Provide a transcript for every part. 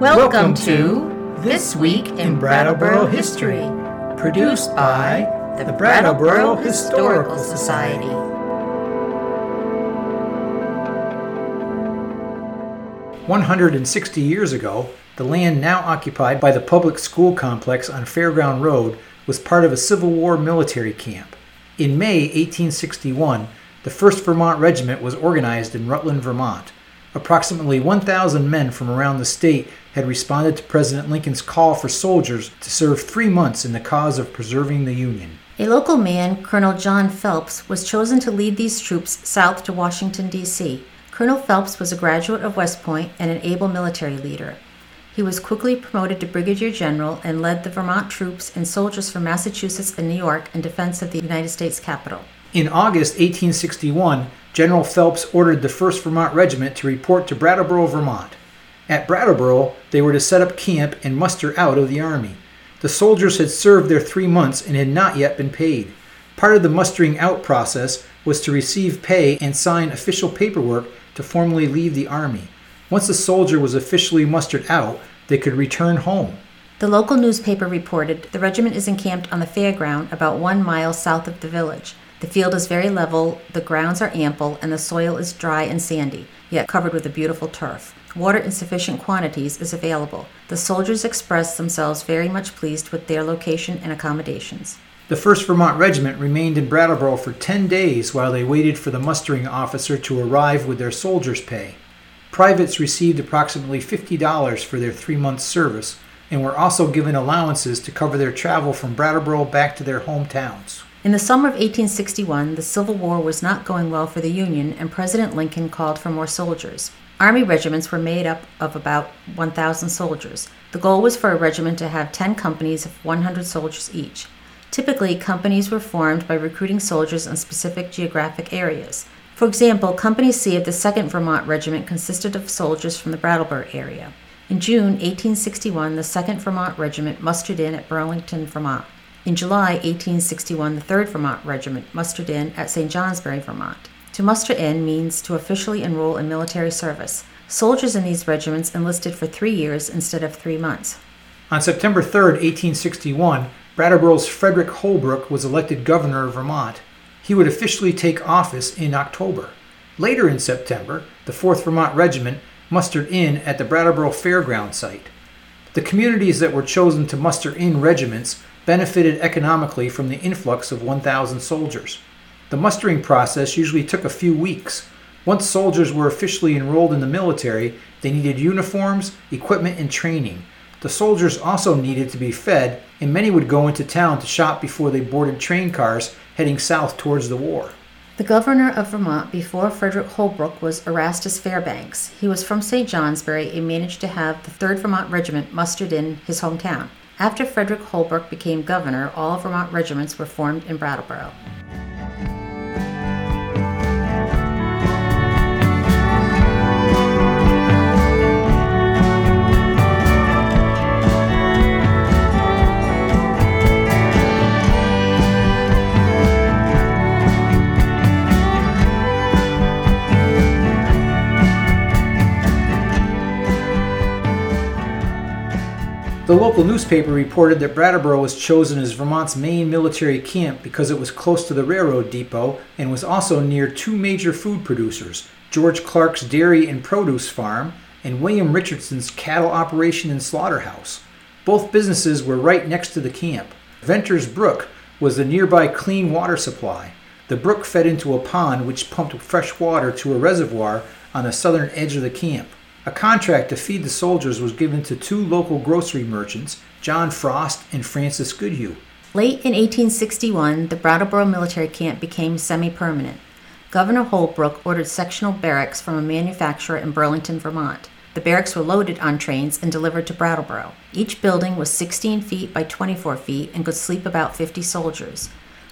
Welcome to This Week in Brattleboro History, produced by the Brattleboro Historical Society. One hundred and sixty years ago, the land now occupied by the public school complex on Fairground Road was part of a Civil War military camp. In May 1861, the 1st Vermont Regiment was organized in Rutland, Vermont. Approximately 1,000 men from around the state had responded to President Lincoln's call for soldiers to serve three months in the cause of preserving the Union. A local man, Colonel John Phelps, was chosen to lead these troops south to Washington, D.C. Colonel Phelps was a graduate of West Point and an able military leader. He was quickly promoted to brigadier general and led the Vermont troops and soldiers from Massachusetts and New York in defense of the United States Capitol. In August 1861, General Phelps ordered the 1st Vermont Regiment to report to Brattleboro, Vermont. At Brattleboro, they were to set up camp and muster out of the Army. The soldiers had served their three months and had not yet been paid. Part of the mustering out process was to receive pay and sign official paperwork to formally leave the Army. Once a soldier was officially mustered out, they could return home. The local newspaper reported the regiment is encamped on the fairground about one mile south of the village. The field is very level, the grounds are ample, and the soil is dry and sandy, yet covered with a beautiful turf. Water in sufficient quantities is available. The soldiers expressed themselves very much pleased with their location and accommodations. The 1st Vermont Regiment remained in Brattleboro for 10 days while they waited for the mustering officer to arrive with their soldier's pay. Privates received approximately $50 for their three months' service and were also given allowances to cover their travel from Brattleboro back to their hometowns. In the summer of 1861, the Civil War was not going well for the Union, and President Lincoln called for more soldiers. Army regiments were made up of about 1,000 soldiers. The goal was for a regiment to have 10 companies of 100 soldiers each. Typically, companies were formed by recruiting soldiers in specific geographic areas. For example, Company C of the 2nd Vermont Regiment consisted of soldiers from the Brattleboro area. In June 1861, the 2nd Vermont Regiment mustered in at Burlington, Vermont. In July 1861, the 3rd Vermont Regiment mustered in at St. Johnsbury, Vermont. To muster in means to officially enroll in military service. Soldiers in these regiments enlisted for three years instead of three months. On September 3, 1861, Brattleboro's Frederick Holbrook was elected governor of Vermont. He would officially take office in October. Later in September, the 4th Vermont Regiment mustered in at the Brattleboro Fairground site. The communities that were chosen to muster in regiments benefited economically from the influx of 1,000 soldiers. The mustering process usually took a few weeks. Once soldiers were officially enrolled in the military, they needed uniforms, equipment, and training. The soldiers also needed to be fed, and many would go into town to shop before they boarded train cars heading south towards the war. The governor of Vermont before Frederick Holbrook was Erastus Fairbanks. He was from St. Johnsbury and managed to have the 3rd Vermont Regiment mustered in his hometown. After Frederick Holbrook became governor, all Vermont regiments were formed in Brattleboro. The local newspaper reported that Brattleboro was chosen as Vermont's main military camp because it was close to the railroad depot and was also near two major food producers, George Clark's dairy and produce farm and William Richardson's cattle operation and slaughterhouse. Both businesses were right next to the camp. Venter's Brook was the nearby clean water supply. The brook fed into a pond which pumped fresh water to a reservoir on the southern edge of the camp. A contract to feed the soldiers was given to two local grocery merchants, John Frost and Francis Goodhue. Late in 1861, the Brattleboro military camp became semi permanent. Governor Holbrook ordered sectional barracks from a manufacturer in Burlington, Vermont. The barracks were loaded on trains and delivered to Brattleboro. Each building was 16 feet by 24 feet and could sleep about 50 soldiers.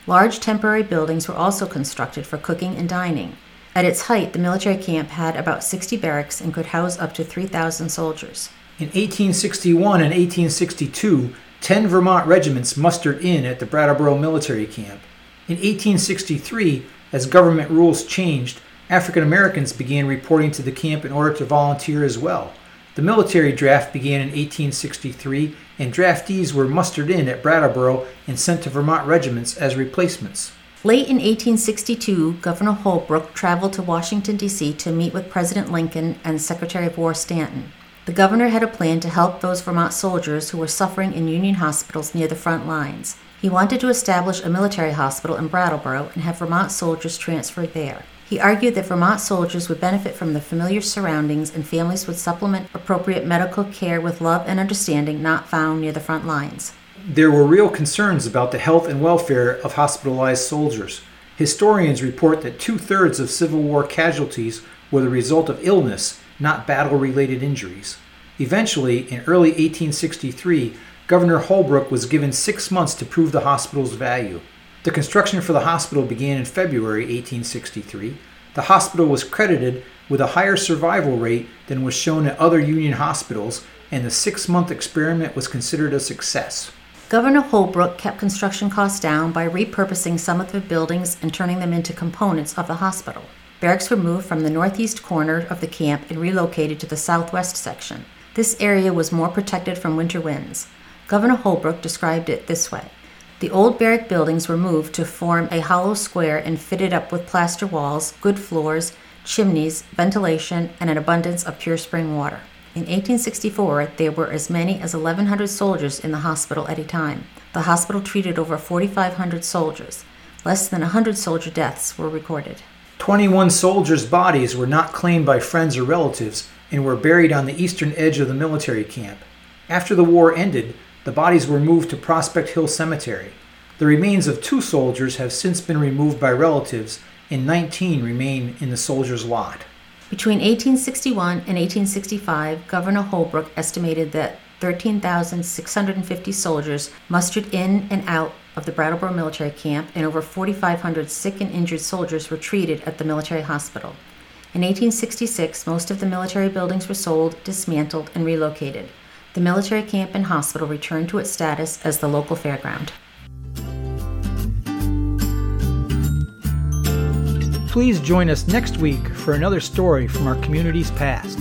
Large temporary buildings were also constructed for cooking and dining. At its height, the military camp had about 60 barracks and could house up to 3,000 soldiers. In 1861 and 1862, 10 Vermont regiments mustered in at the Brattleboro military camp. In 1863, as government rules changed, African Americans began reporting to the camp in order to volunteer as well. The military draft began in 1863, and draftees were mustered in at Brattleboro and sent to Vermont regiments as replacements. Late in 1862, Governor Holbrook traveled to Washington, D.C. to meet with President Lincoln and Secretary of War Stanton. The governor had a plan to help those Vermont soldiers who were suffering in Union hospitals near the front lines. He wanted to establish a military hospital in Brattleboro and have Vermont soldiers transferred there. He argued that Vermont soldiers would benefit from the familiar surroundings and families would supplement appropriate medical care with love and understanding not found near the front lines. There were real concerns about the health and welfare of hospitalized soldiers. Historians report that two thirds of Civil War casualties were the result of illness, not battle related injuries. Eventually, in early 1863, Governor Holbrook was given six months to prove the hospital's value. The construction for the hospital began in February 1863. The hospital was credited with a higher survival rate than was shown at other Union hospitals, and the six month experiment was considered a success. Governor Holbrook kept construction costs down by repurposing some of the buildings and turning them into components of the hospital. Barracks were moved from the northeast corner of the camp and relocated to the southwest section. This area was more protected from winter winds. Governor Holbrook described it this way the old barrack buildings were moved to form a hollow square and fitted up with plaster walls, good floors, chimneys, ventilation, and an abundance of pure spring water. In 1864, there were as many as 1,100 soldiers in the hospital at a time. The hospital treated over 4,500 soldiers. Less than 100 soldier deaths were recorded. 21 soldiers' bodies were not claimed by friends or relatives and were buried on the eastern edge of the military camp. After the war ended, the bodies were moved to Prospect Hill Cemetery. The remains of two soldiers have since been removed by relatives, and 19 remain in the soldiers' lot. Between 1861 and 1865, Governor Holbrook estimated that 13,650 soldiers mustered in and out of the Brattleboro military camp, and over 4,500 sick and injured soldiers were treated at the military hospital. In 1866, most of the military buildings were sold, dismantled, and relocated the military camp and hospital returned to its status as the local fairground. Please join us next week for another story from our community's past.